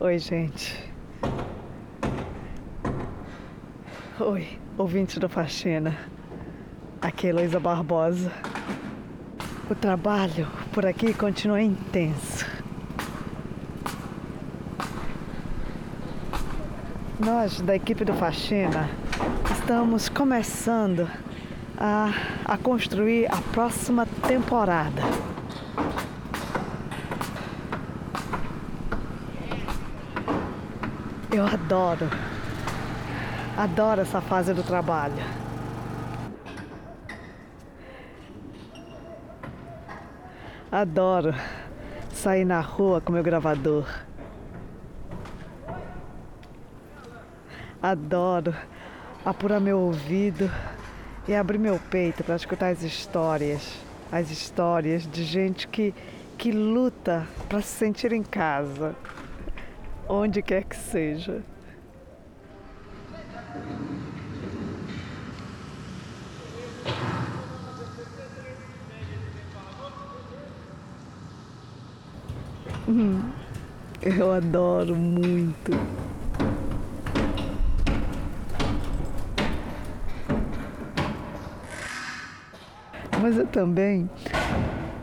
Oi, gente. Oi, ouvintes do Faxina. Aqui é Barbosa. O trabalho por aqui continua intenso. Nós, da equipe do Faxina, estamos começando a, a construir a próxima temporada. Eu adoro, adoro essa fase do trabalho. Adoro sair na rua com meu gravador. Adoro apurar meu ouvido e abrir meu peito para escutar as histórias, as histórias de gente que, que luta para se sentir em casa onde quer que seja. Hum, eu adoro muito. Mas eu também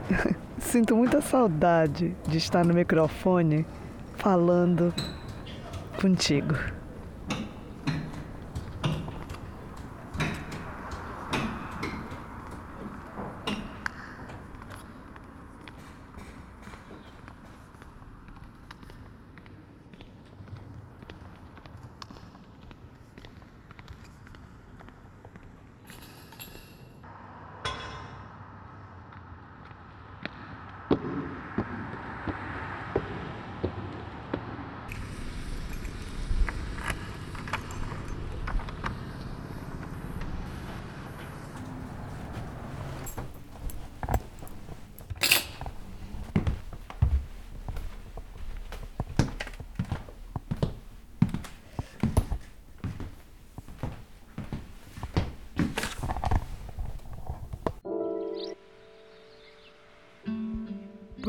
sinto muita saudade de estar no microfone falando contigo.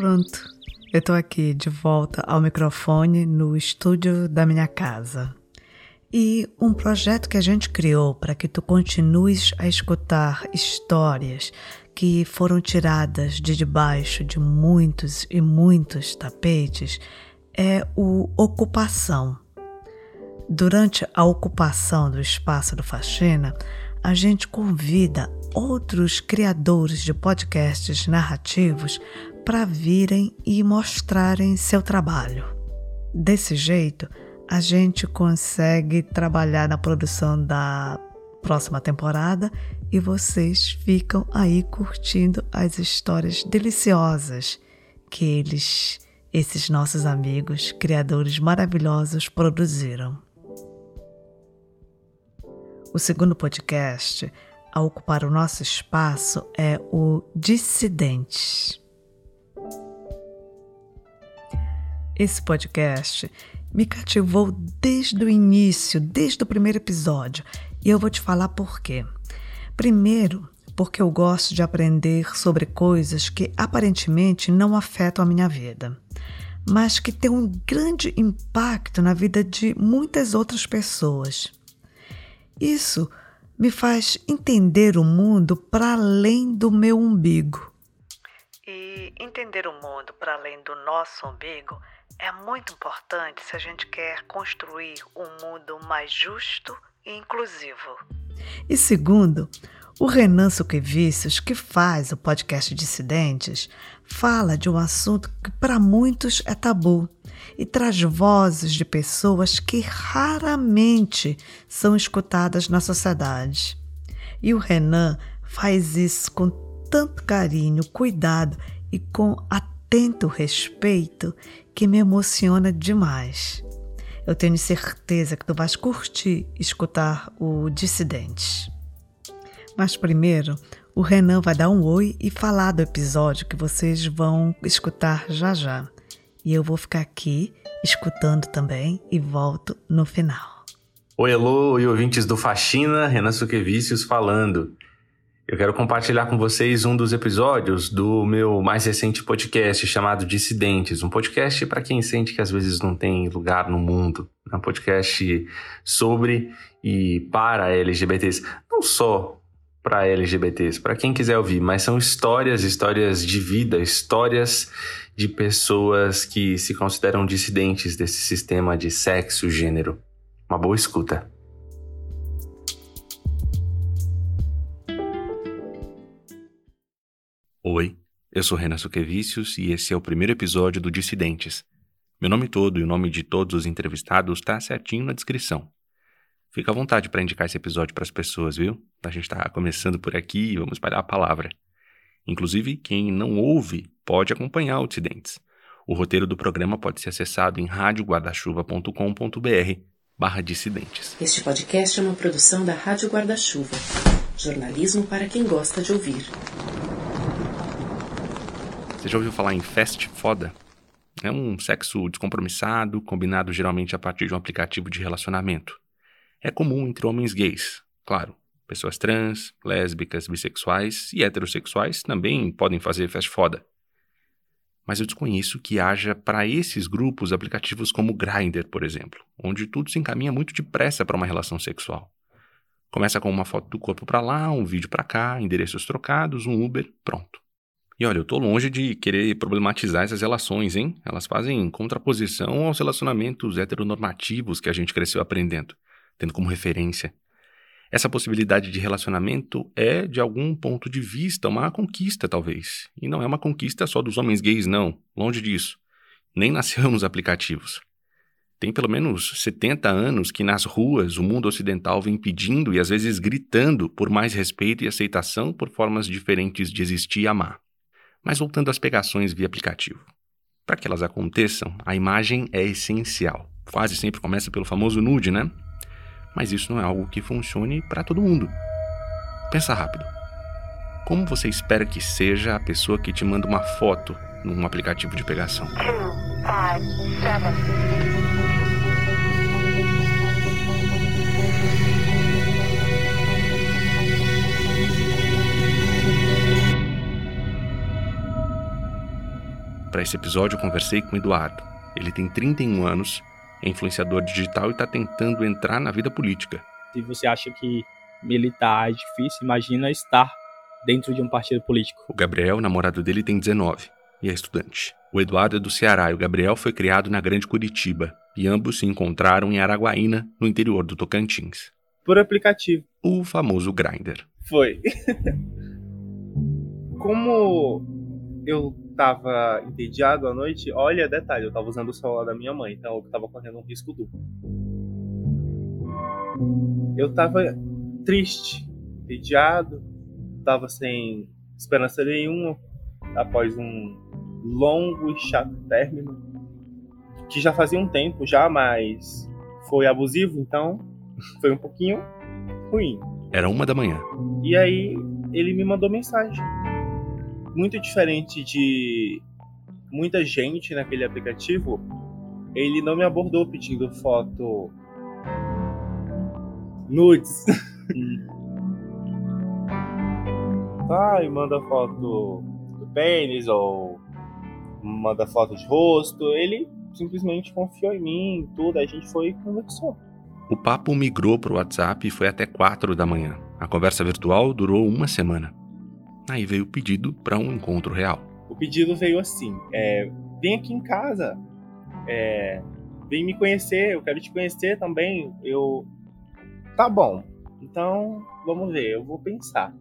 Pronto, eu estou aqui de volta ao microfone no estúdio da minha casa. E um projeto que a gente criou para que tu continues a escutar histórias que foram tiradas de debaixo de muitos e muitos tapetes é o Ocupação. Durante a ocupação do espaço do Faxina, a gente convida outros criadores de podcasts narrativos para virem e mostrarem seu trabalho. Desse jeito, a gente consegue trabalhar na produção da próxima temporada e vocês ficam aí curtindo as histórias deliciosas que eles, esses nossos amigos, criadores maravilhosos, produziram. O segundo podcast a ocupar o nosso espaço é o Dissidentes. Esse podcast me cativou desde o início, desde o primeiro episódio, e eu vou te falar por quê. Primeiro, porque eu gosto de aprender sobre coisas que aparentemente não afetam a minha vida, mas que têm um grande impacto na vida de muitas outras pessoas. Isso me faz entender o mundo para além do meu umbigo. E entender o mundo para além do nosso umbigo é muito importante se a gente quer construir um mundo mais justo e inclusivo. E segundo, o Renan Suquevicius, que faz o podcast Dissidentes, fala de um assunto que para muitos é tabu e traz vozes de pessoas que raramente são escutadas na sociedade. E o Renan faz isso com tanto carinho, cuidado e com atento respeito que me emociona demais. Eu tenho certeza que tu vais curtir escutar o Dissidente. Mas primeiro, o Renan vai dar um oi e falar do episódio que vocês vão escutar já já. E eu vou ficar aqui escutando também e volto no final. Oi, alô, e ouvintes do Faxina, Renan Suquevicius falando. Eu quero compartilhar com vocês um dos episódios do meu mais recente podcast chamado Dissidentes, um podcast para quem sente que às vezes não tem lugar no mundo, é um podcast sobre e para LGBTs, não só para LGBTs, para quem quiser ouvir, mas são histórias, histórias de vida, histórias de pessoas que se consideram dissidentes desse sistema de sexo gênero. Uma boa escuta. Oi, eu sou Renan Suquevicius e esse é o primeiro episódio do Dissidentes. Meu nome todo e o nome de todos os entrevistados está certinho na descrição. Fica à vontade para indicar esse episódio para as pessoas, viu? A gente está começando por aqui e vamos espalhar a palavra. Inclusive, quem não ouve pode acompanhar o Dissidentes. O roteiro do programa pode ser acessado em radioguardachuva.com.br barra dissidentes. Este podcast é uma produção da Rádio Guarda-Chuva. Jornalismo para quem gosta de ouvir. Você já ouviu falar em fast foda? É um sexo descompromissado, combinado geralmente a partir de um aplicativo de relacionamento é comum entre homens gays. Claro, pessoas trans, lésbicas, bissexuais e heterossexuais também podem fazer fast foda. Mas eu desconheço que haja para esses grupos aplicativos como Grindr, por exemplo, onde tudo se encaminha muito depressa para uma relação sexual. Começa com uma foto do corpo para lá, um vídeo para cá, endereços trocados, um Uber, pronto. E olha, eu tô longe de querer problematizar essas relações, hein? Elas fazem contraposição aos relacionamentos heteronormativos que a gente cresceu aprendendo tendo como referência. Essa possibilidade de relacionamento é, de algum ponto de vista, uma conquista, talvez. E não é uma conquista só dos homens gays, não. Longe disso. Nem nasceu nos aplicativos. Tem pelo menos 70 anos que nas ruas o mundo ocidental vem pedindo e às vezes gritando por mais respeito e aceitação por formas diferentes de existir e amar. Mas voltando às pegações via aplicativo. Para que elas aconteçam, a imagem é essencial. Quase sempre começa pelo famoso nude, né? mas isso não é algo que funcione para todo mundo. Pensa rápido. Como você espera que seja a pessoa que te manda uma foto num aplicativo de pegação? Para esse episódio, eu conversei com o Eduardo. Ele tem 31 anos é influenciador digital e está tentando entrar na vida política. Se você acha que militar é difícil, imagina estar dentro de um partido político. O Gabriel, namorado dele, tem 19 e é estudante. O Eduardo é do Ceará e o Gabriel foi criado na Grande Curitiba. E ambos se encontraram em Araguaína, no interior do Tocantins. Por aplicativo. O famoso Grindr. Foi. Como eu tava entediado à noite, olha, detalhe, eu tava usando o celular da minha mãe, então eu tava correndo um risco duplo. Eu tava triste, entediado, tava sem esperança nenhuma após um longo e chato término, que já fazia um tempo já, mas foi abusivo, então foi um pouquinho ruim. Era uma da manhã. E aí ele me mandou mensagem muito diferente de muita gente naquele aplicativo, ele não me abordou pedindo foto nudes. Ai, manda foto do pênis ou manda foto de rosto. Ele simplesmente confiou em mim, tudo, a gente foi e conversou. O papo migrou para o WhatsApp e foi até 4 da manhã. A conversa virtual durou uma semana. Aí veio o pedido para um encontro real. O pedido veio assim: é, vem aqui em casa, é, vem me conhecer, eu quero te conhecer também. Eu. Tá bom, então vamos ver, eu vou pensar.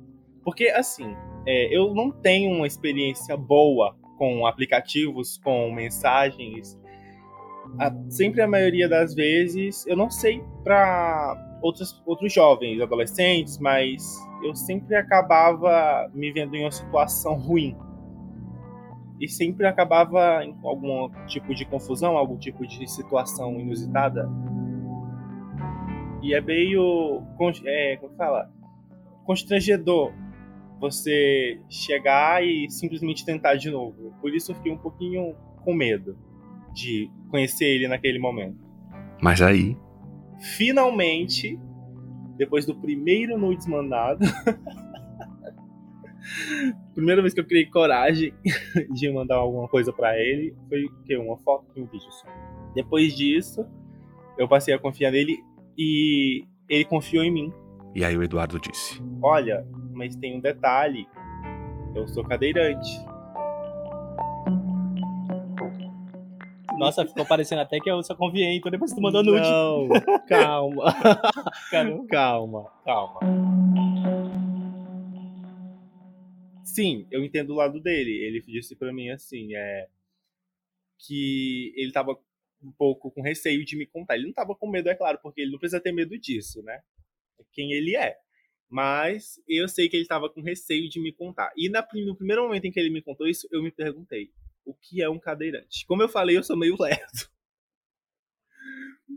Porque assim, é, eu não tenho uma experiência boa com aplicativos, com mensagens. A, sempre a maioria das vezes, eu não sei para outros, outros jovens, adolescentes, mas eu sempre acabava me vendo em uma situação ruim. E sempre acabava em algum tipo de confusão, algum tipo de situação inusitada. E é meio. É, como fala? Constrangedor você chegar e simplesmente tentar de novo. Por isso eu fiquei um pouquinho com medo de conhecer ele naquele momento. Mas aí. Finalmente, depois do primeiro nudes mandado, Primeira vez que eu criei coragem de mandar alguma coisa para ele foi que uma foto e um vídeo só. Depois disso, eu passei a confiar nele e ele confiou em mim. E aí o Eduardo disse: Olha, mas tem um detalhe. Eu sou cadeirante. Nossa, ficou parecendo até que eu só confiei, então depois tu mandou nude. Não, calma. calma, calma. Sim, eu entendo o lado dele. Ele disse para mim assim, é que ele tava um pouco com receio de me contar. Ele não tava com medo, é claro, porque ele não precisa ter medo disso, né? É quem ele é. Mas eu sei que ele estava com receio de me contar. E na, no primeiro momento em que ele me contou isso, eu me perguntei: o que é um cadeirante? Como eu falei, eu sou meio lerdo.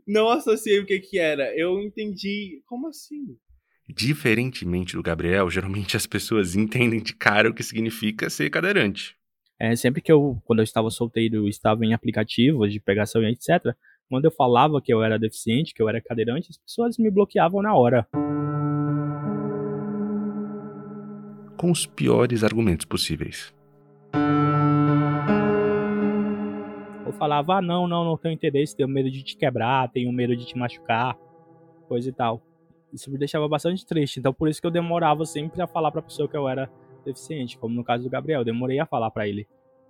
Não associei o que que era. Eu entendi. Como assim? Diferentemente do Gabriel, geralmente as pessoas entendem de cara o que significa ser cadeirante. É, sempre que eu, quando eu estava solteiro, estava em aplicativos de pegação e etc., quando eu falava que eu era deficiente, que eu era cadeirante, as pessoas me bloqueavam na hora. Com os piores argumentos possíveis. Falava, ah, não, não, não tenho interesse, tenho medo de te quebrar, tenho medo de te machucar, coisa e tal. Isso me deixava bastante triste, então por isso que eu demorava sempre a falar pra pessoa que eu era deficiente, como no caso do Gabriel, eu demorei a falar para ele.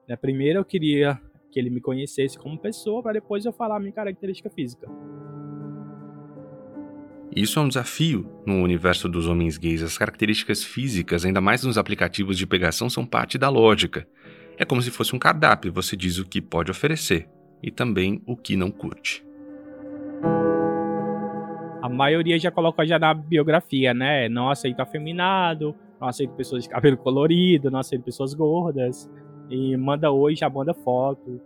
Né? Primeiro eu queria que ele me conhecesse como pessoa, para depois eu falar a minha característica física. Isso é um desafio no universo dos homens gays. As características físicas, ainda mais nos aplicativos de pegação, são parte da lógica. É como se fosse um cardápio, você diz o que pode oferecer e também o que não curte. A maioria já coloca já na biografia, né? Não aceito afeminado, não aceito pessoas de cabelo colorido, não aceito pessoas gordas. E manda oi, já manda foto.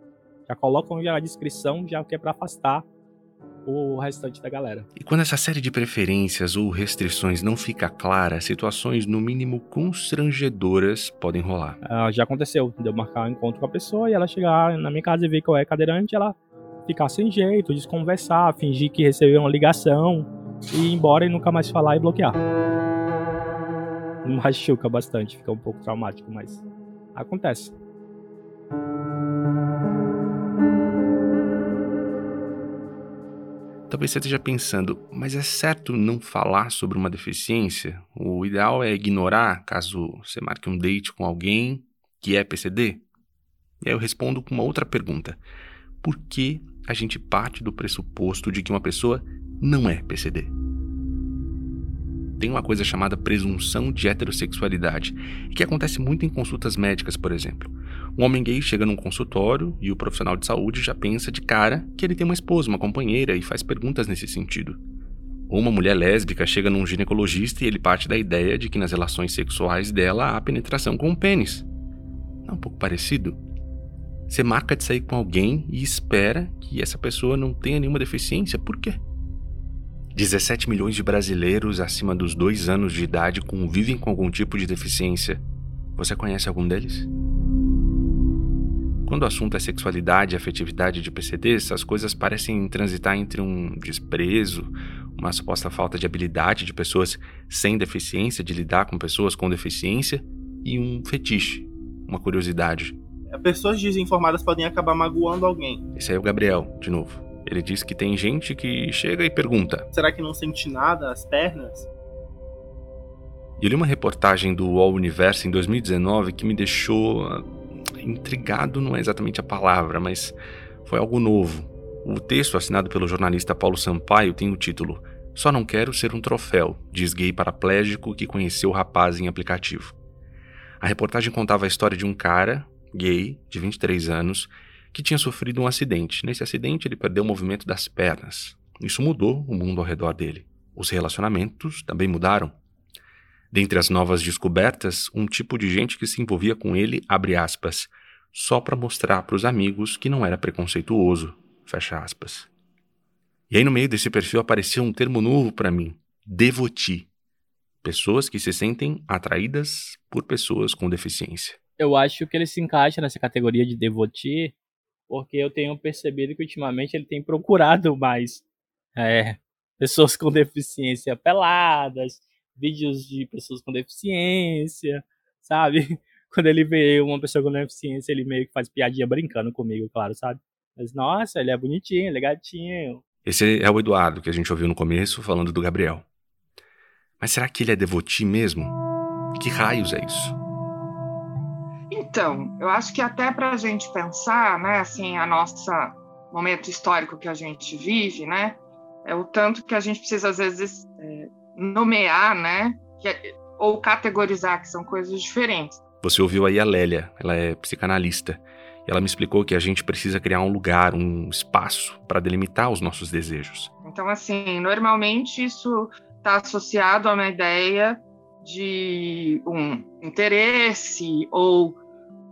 Já colocam já na descrição, já que é pra afastar o restante da galera. E quando essa série de preferências ou restrições não fica clara, situações no mínimo constrangedoras podem rolar. Ah, já aconteceu, de eu marcar um encontro com a pessoa e ela chegar na minha casa e ver que eu é cadeirante, ela ficar sem jeito, desconversar, fingir que recebeu uma ligação e ir embora e nunca mais falar e bloquear. Machuca bastante, fica um pouco traumático, mas acontece. Talvez você esteja pensando, mas é certo não falar sobre uma deficiência? O ideal é ignorar caso você marque um date com alguém que é PCD? E aí eu respondo com uma outra pergunta. Por que a gente parte do pressuposto de que uma pessoa não é PCD? Tem uma coisa chamada presunção de heterossexualidade, que acontece muito em consultas médicas, por exemplo. Um homem gay chega num consultório e o profissional de saúde já pensa de cara que ele tem uma esposa, uma companheira e faz perguntas nesse sentido. Ou uma mulher lésbica chega num ginecologista e ele parte da ideia de que nas relações sexuais dela há penetração com o pênis. É um pouco parecido. Você marca de sair com alguém e espera que essa pessoa não tenha nenhuma deficiência. Por quê? 17 milhões de brasileiros acima dos dois anos de idade convivem com algum tipo de deficiência. Você conhece algum deles? Quando o assunto é sexualidade e afetividade de PCDs, as coisas parecem transitar entre um desprezo, uma suposta falta de habilidade de pessoas sem deficiência de lidar com pessoas com deficiência e um fetiche, uma curiosidade. Pessoas desinformadas podem acabar magoando alguém. Esse aí é o Gabriel, de novo. Ele diz que tem gente que chega e pergunta: Será que não sente nada as pernas? Eu li uma reportagem do UOL Universo em 2019 que me deixou intrigado não é exatamente a palavra, mas foi algo novo. O texto, assinado pelo jornalista Paulo Sampaio, tem o título Só não quero ser um troféu, diz gay paraplégico que conheceu o rapaz em aplicativo. A reportagem contava a história de um cara, gay, de 23 anos, que tinha sofrido um acidente. Nesse acidente, ele perdeu o movimento das pernas. Isso mudou o mundo ao redor dele. Os relacionamentos também mudaram. Dentre as novas descobertas, um tipo de gente que se envolvia com ele, abre aspas, só para mostrar para os amigos que não era preconceituoso, fecha aspas. E aí no meio desse perfil apareceu um termo novo para mim, devoti. Pessoas que se sentem atraídas por pessoas com deficiência. Eu acho que ele se encaixa nessa categoria de devoti, porque eu tenho percebido que ultimamente ele tem procurado mais é, pessoas com deficiência peladas, vídeos de pessoas com deficiência, sabe? Quando ele vê uma pessoa com deficiência, ele meio que faz piadinha brincando comigo, claro, sabe? Mas, nossa, ele é bonitinho, ele é gatinho. Esse é o Eduardo, que a gente ouviu no começo, falando do Gabriel. Mas será que ele é devoti mesmo? Que raios é isso? Então, eu acho que até para a gente pensar, né, assim, a nossa momento histórico que a gente vive, né, é o tanto que a gente precisa às vezes é, nomear, né, é, ou categorizar, que são coisas diferentes. Você ouviu aí a Lélia, ela é psicanalista. E ela me explicou que a gente precisa criar um lugar, um espaço para delimitar os nossos desejos. Então, assim, normalmente isso está associado a uma ideia de um interesse ou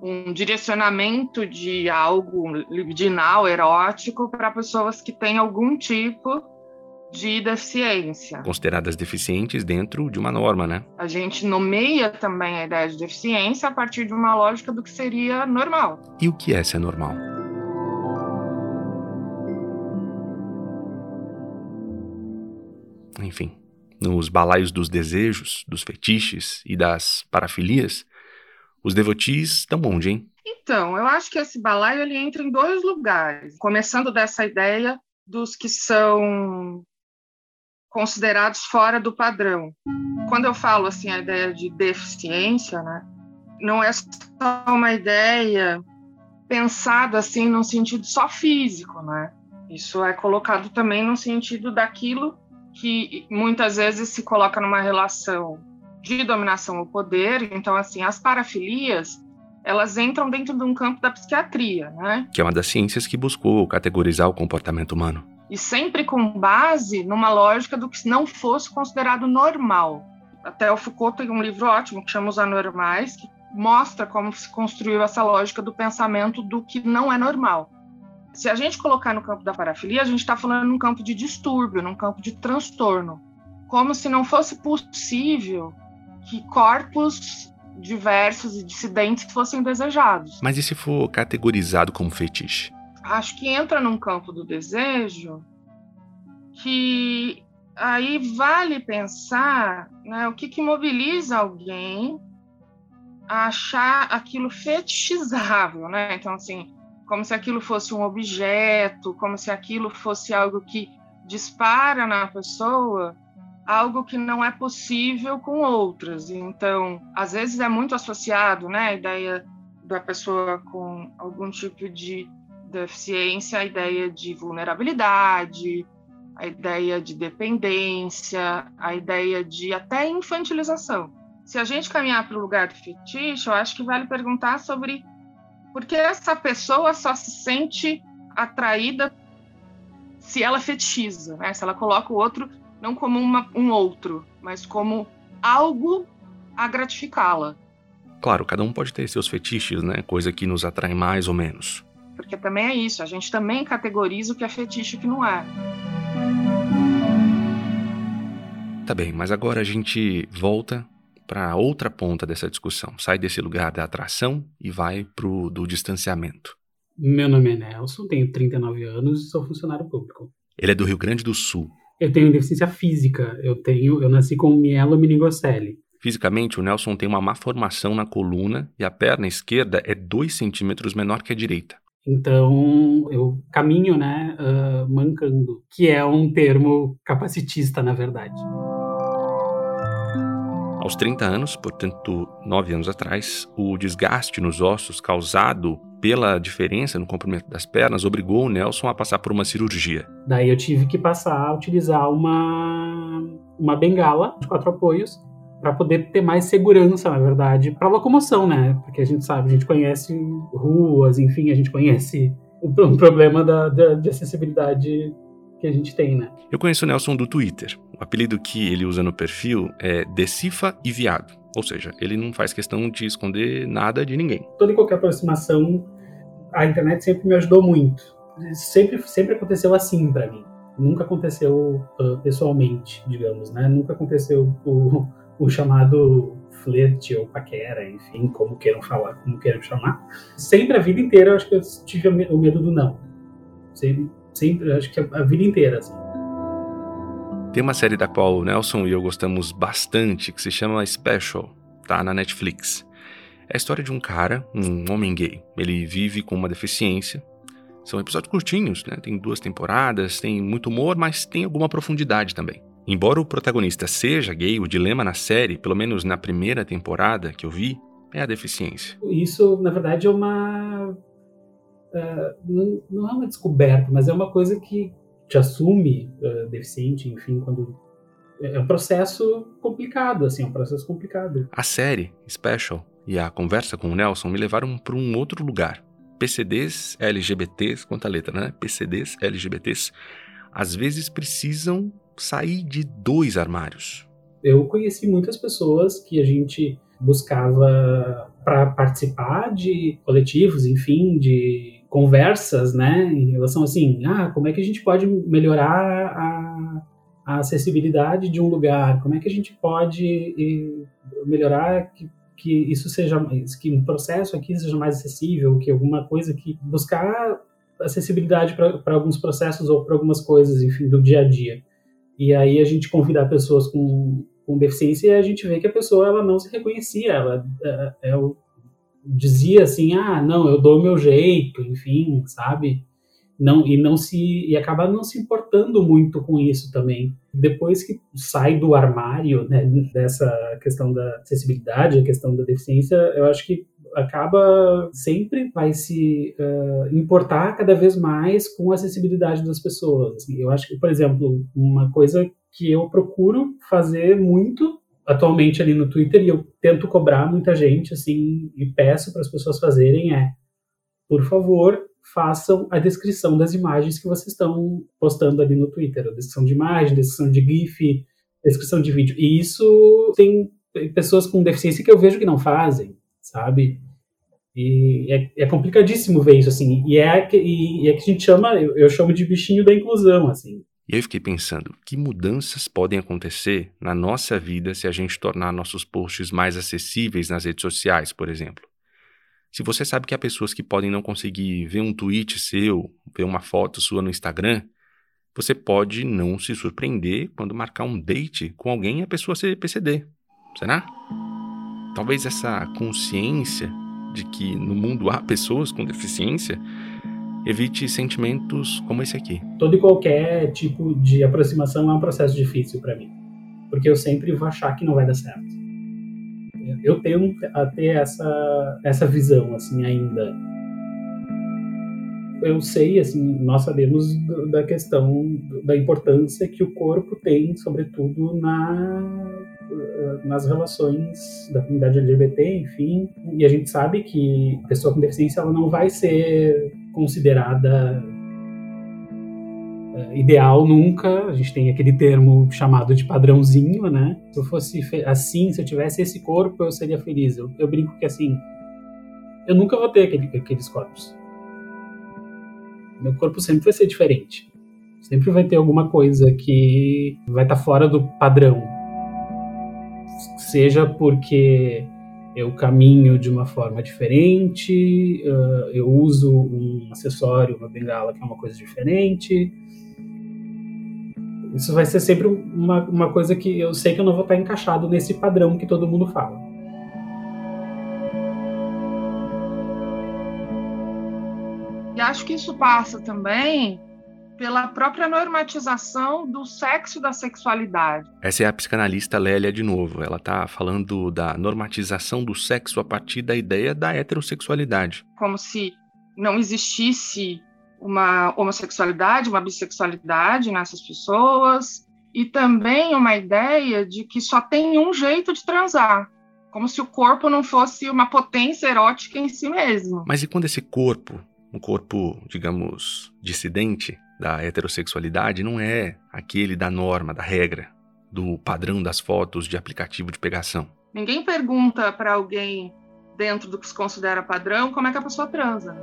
um direcionamento de algo libidinal, erótico, para pessoas que têm algum tipo de deficiência. Consideradas deficientes dentro de uma norma, né? A gente nomeia também a ideia de deficiência a partir de uma lógica do que seria normal. E o que é ser normal? Enfim, nos balaios dos desejos, dos fetiches e das parafilias, os devotis estão onde, hein? Então, eu acho que esse balaio ele entra em dois lugares. Começando dessa ideia dos que são considerados fora do padrão. Quando eu falo assim a ideia de deficiência, né, não é só uma ideia pensada assim num sentido só físico, né? Isso é colocado também no sentido daquilo que muitas vezes se coloca numa relação de dominação ou poder. Então, assim, as parafilias elas entram dentro de um campo da psiquiatria, né? Que é uma das ciências que buscou categorizar o comportamento humano e sempre com base numa lógica do que não fosse considerado normal. Até o Foucault tem um livro ótimo que chama Os Anormais, que mostra como se construiu essa lógica do pensamento do que não é normal. Se a gente colocar no campo da parafilia, a gente está falando num campo de distúrbio, num campo de transtorno, como se não fosse possível que corpos diversos e dissidentes fossem desejados. Mas e se for categorizado como fetiche? acho que entra num campo do desejo que aí vale pensar né, o que, que mobiliza alguém a achar aquilo fetichizável, né? Então, assim, como se aquilo fosse um objeto, como se aquilo fosse algo que dispara na pessoa algo que não é possível com outras. Então, às vezes é muito associado, né, a ideia da pessoa com algum tipo de deficiência, a ideia de vulnerabilidade, a ideia de dependência, a ideia de até infantilização. Se a gente caminhar para o lugar do fetiche, eu acho que vale perguntar sobre por que essa pessoa só se sente atraída se ela fetichiza, né? se ela coloca o outro não como uma, um outro, mas como algo a gratificá-la. Claro, cada um pode ter seus fetiches, né? Coisa que nos atrai mais ou menos. Porque também é isso, a gente também categoriza o que é fetiche e o que não é. Tá bem, mas agora a gente volta para outra ponta dessa discussão. Sai desse lugar da atração e vai pro do distanciamento. Meu nome é Nelson, tenho 39 anos e sou funcionário público. Ele é do Rio Grande do Sul. Eu tenho deficiência física. Eu tenho, eu nasci com mielomeningocele. Fisicamente, o Nelson tem uma má formação na coluna e a perna esquerda é 2 centímetros menor que a direita. Então, eu caminho, né, uh, mancando, que é um termo capacitista, na verdade. Aos 30 anos, portanto, 9 anos atrás, o desgaste nos ossos causado pela diferença no comprimento das pernas obrigou o Nelson a passar por uma cirurgia. Daí eu tive que passar a utilizar uma, uma bengala de quatro apoios para poder ter mais segurança, na verdade, para locomoção, né? Porque a gente sabe, a gente conhece ruas, enfim, a gente conhece o, problema da, da, de acessibilidade que a gente tem, né? Eu conheço o Nelson do Twitter. O apelido que ele usa no perfil é Decifa e Viado. Ou seja, ele não faz questão de esconder nada de ninguém. Toda e qualquer aproximação, a internet sempre me ajudou muito. Sempre, sempre aconteceu assim para mim. Nunca aconteceu uh, pessoalmente, digamos, né? Nunca aconteceu o, o chamado flerte ou paquera, enfim, como queiram falar, como queiram chamar. Sempre a vida inteira eu acho que eu tive o medo do não. Sempre, sempre acho que a vida inteira, assim. Tem uma série da qual o Nelson e eu gostamos bastante, que se chama Special, tá na Netflix. É a história de um cara, um homem gay. Ele vive com uma deficiência. São episódios curtinhos, né? Tem duas temporadas, tem muito humor, mas tem alguma profundidade também. Embora o protagonista seja gay, o dilema na série, pelo menos na primeira temporada que eu vi, é a deficiência. Isso, na verdade, é uma. Uh, não, é uma descoberta, mas é uma coisa que te assume uh, deficiente, enfim, quando. É um processo complicado, assim, é um processo complicado. A série, Special, e a conversa com o Nelson me levaram para um outro lugar. PCDs LGBTs, quanta letra, né? PCDs LGBTs, às vezes precisam sair de dois armários. Eu conheci muitas pessoas que a gente buscava para participar de coletivos, enfim, de conversas, né, em relação assim, ah, como é que a gente pode melhorar a, a acessibilidade de um lugar, como é que a gente pode melhorar que, que isso seja, que um processo aqui seja mais acessível, que alguma coisa que buscar acessibilidade para alguns processos ou para algumas coisas, enfim, do dia a dia. E aí a gente convidar pessoas com, com deficiência e a gente vê que a pessoa ela não se reconhecia, ela, ela, é, ela é dizia assim, ah, não, eu dou o meu jeito, enfim, sabe? Não, e não se e não se importando muito com isso também. Depois que sai do armário, né, dessa questão da acessibilidade, a questão da deficiência, eu acho que acaba sempre vai se uh, importar cada vez mais com a acessibilidade das pessoas. Assim, eu acho que, por exemplo, uma coisa que eu procuro fazer muito atualmente ali no Twitter e eu tento cobrar muita gente assim e peço para as pessoas fazerem é, por favor, façam a descrição das imagens que vocês estão postando ali no Twitter, a descrição de imagem, descrição de GIF, descrição de vídeo. E isso tem pessoas com deficiência que eu vejo que não fazem, sabe? E é, é complicadíssimo ver isso, assim. E é, e, é que a gente chama, eu, eu chamo de bichinho da inclusão, assim. E eu fiquei pensando, que mudanças podem acontecer na nossa vida se a gente tornar nossos posts mais acessíveis nas redes sociais, por exemplo? Se você sabe que há pessoas que podem não conseguir ver um tweet seu, ver uma foto sua no Instagram, você pode não se surpreender quando marcar um date com alguém e a pessoa ser PCD. Será? Talvez essa consciência de que no mundo há pessoas com deficiência evite sentimentos como esse aqui. Todo e qualquer tipo de aproximação é um processo difícil para mim, porque eu sempre vou achar que não vai dar certo. Eu tenho a ter essa essa visão assim ainda. Eu sei, assim, nós sabemos da questão da importância que o corpo tem, sobretudo na nas relações da comunidade LGBT, enfim, e a gente sabe que a pessoa com deficiência ela não vai ser considerada ideal nunca. A gente tem aquele termo chamado de padrãozinho, né? Se eu fosse assim, se eu tivesse esse corpo, eu seria feliz. Eu, eu brinco que assim, eu nunca vou ter aquele, aqueles corpos. Meu corpo sempre vai ser diferente. Sempre vai ter alguma coisa que vai estar tá fora do padrão. Seja porque eu caminho de uma forma diferente, uh, eu uso um acessório, uma bengala que é uma coisa diferente. Isso vai ser sempre uma, uma coisa que eu sei que eu não vou estar encaixado nesse padrão que todo mundo fala. E acho que isso passa também pela própria normatização do sexo e da sexualidade. Essa é a psicanalista Lélia de novo. Ela está falando da normatização do sexo a partir da ideia da heterossexualidade. Como se não existisse uma homossexualidade, uma bissexualidade nessas pessoas, e também uma ideia de que só tem um jeito de transar, como se o corpo não fosse uma potência erótica em si mesmo. Mas e quando esse corpo, um corpo, digamos, dissidente, da heterossexualidade não é aquele da norma, da regra, do padrão das fotos de aplicativo de pegação. Ninguém pergunta para alguém dentro do que se considera padrão como é que a pessoa transa.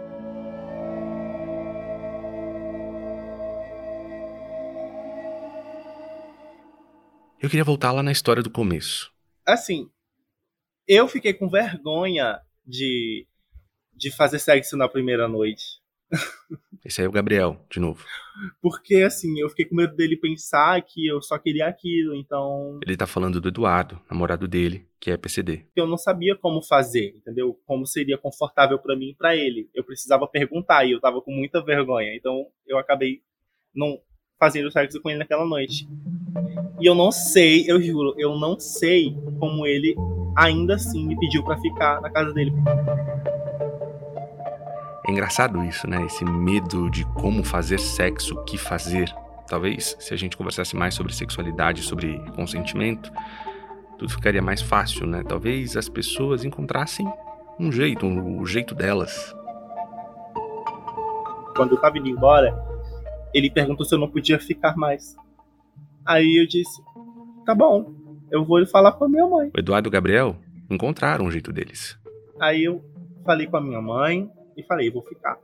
Eu queria voltar lá na história do começo. Assim, eu fiquei com vergonha de, de fazer sexo na primeira noite. Esse aí é o Gabriel, de novo. Porque, assim, eu fiquei com medo dele pensar que eu só queria aquilo, então. Ele tá falando do Eduardo, namorado dele, que é PCD. Eu não sabia como fazer, entendeu? Como seria confortável para mim e pra ele. Eu precisava perguntar e eu tava com muita vergonha. Então, eu acabei não fazendo sexo com ele naquela noite. E eu não sei, eu juro, eu não sei como ele ainda assim me pediu para ficar na casa dele. É engraçado isso, né? Esse medo de como fazer sexo, o que fazer. Talvez se a gente conversasse mais sobre sexualidade, sobre consentimento, tudo ficaria mais fácil, né? Talvez as pessoas encontrassem um jeito, um, o jeito delas. Quando eu tava indo embora, ele perguntou se eu não podia ficar mais. Aí eu disse: tá bom, eu vou falar com a minha mãe. O Eduardo e o Gabriel encontraram um jeito deles. Aí eu falei com a minha mãe, e falei, vou ficar.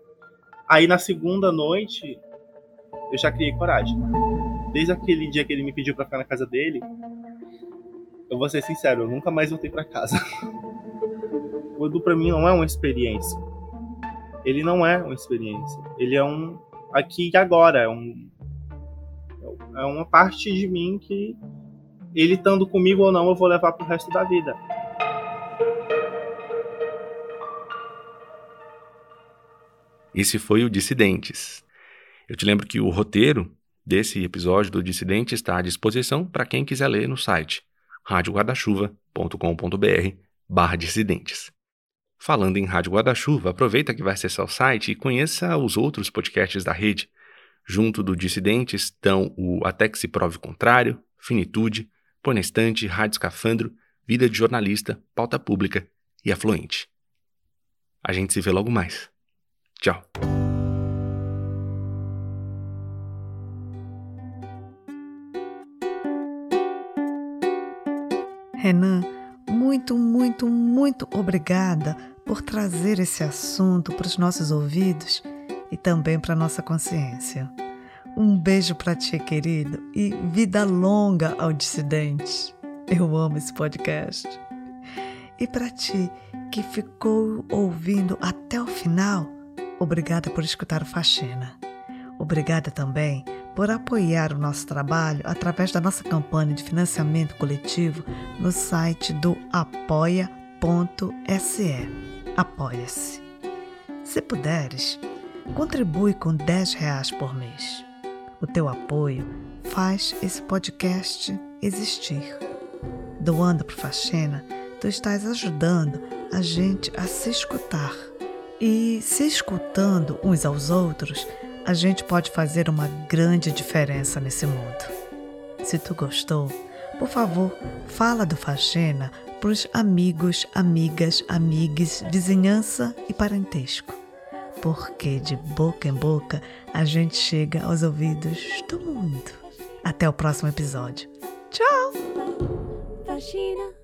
Aí na segunda noite, eu já criei coragem. Desde aquele dia que ele me pediu para ficar na casa dele, eu vou ser sincero, eu nunca mais voltei para casa. o Edu para mim não é uma experiência. Ele não é uma experiência. Ele é um aqui e agora, é um é uma parte de mim que ele estando comigo ou não, eu vou levar pro resto da vida. Esse foi o Dissidentes. Eu te lembro que o roteiro desse episódio do Dissidente está à disposição para quem quiser ler no site radioguardachuva.com.br barra dissidentes. Falando em Rádio Guarda-Chuva, aproveita que vai acessar o site e conheça os outros podcasts da rede. Junto do Dissidentes estão o Até que se prove o contrário, Finitude, Ponestante, Rádio Escafandro, Vida de Jornalista, Pauta Pública e Afluente. A gente se vê logo mais. Tchau. Muito, muito, obrigada por trazer esse assunto para os nossos ouvidos e também para nossa consciência. Um beijo para ti, querido, e vida longa ao dissidente. Eu amo esse podcast. E para ti que ficou ouvindo até o final, Obrigada por escutar o Faxina. Obrigada também por apoiar o nosso trabalho através da nossa campanha de financiamento coletivo no site do apoia.se. Apoia-se. Se puderes, contribui com 10 reais por mês. O teu apoio faz esse podcast existir. Doando para Faxina, tu estás ajudando a gente a se escutar e se escutando uns aos outros, a gente pode fazer uma grande diferença nesse mundo. Se tu gostou, por favor, fala do Faxina para os amigos, amigas, amigues, vizinhança e parentesco. Porque de boca em boca a gente chega aos ouvidos do mundo. Até o próximo episódio. Tchau! Faxina.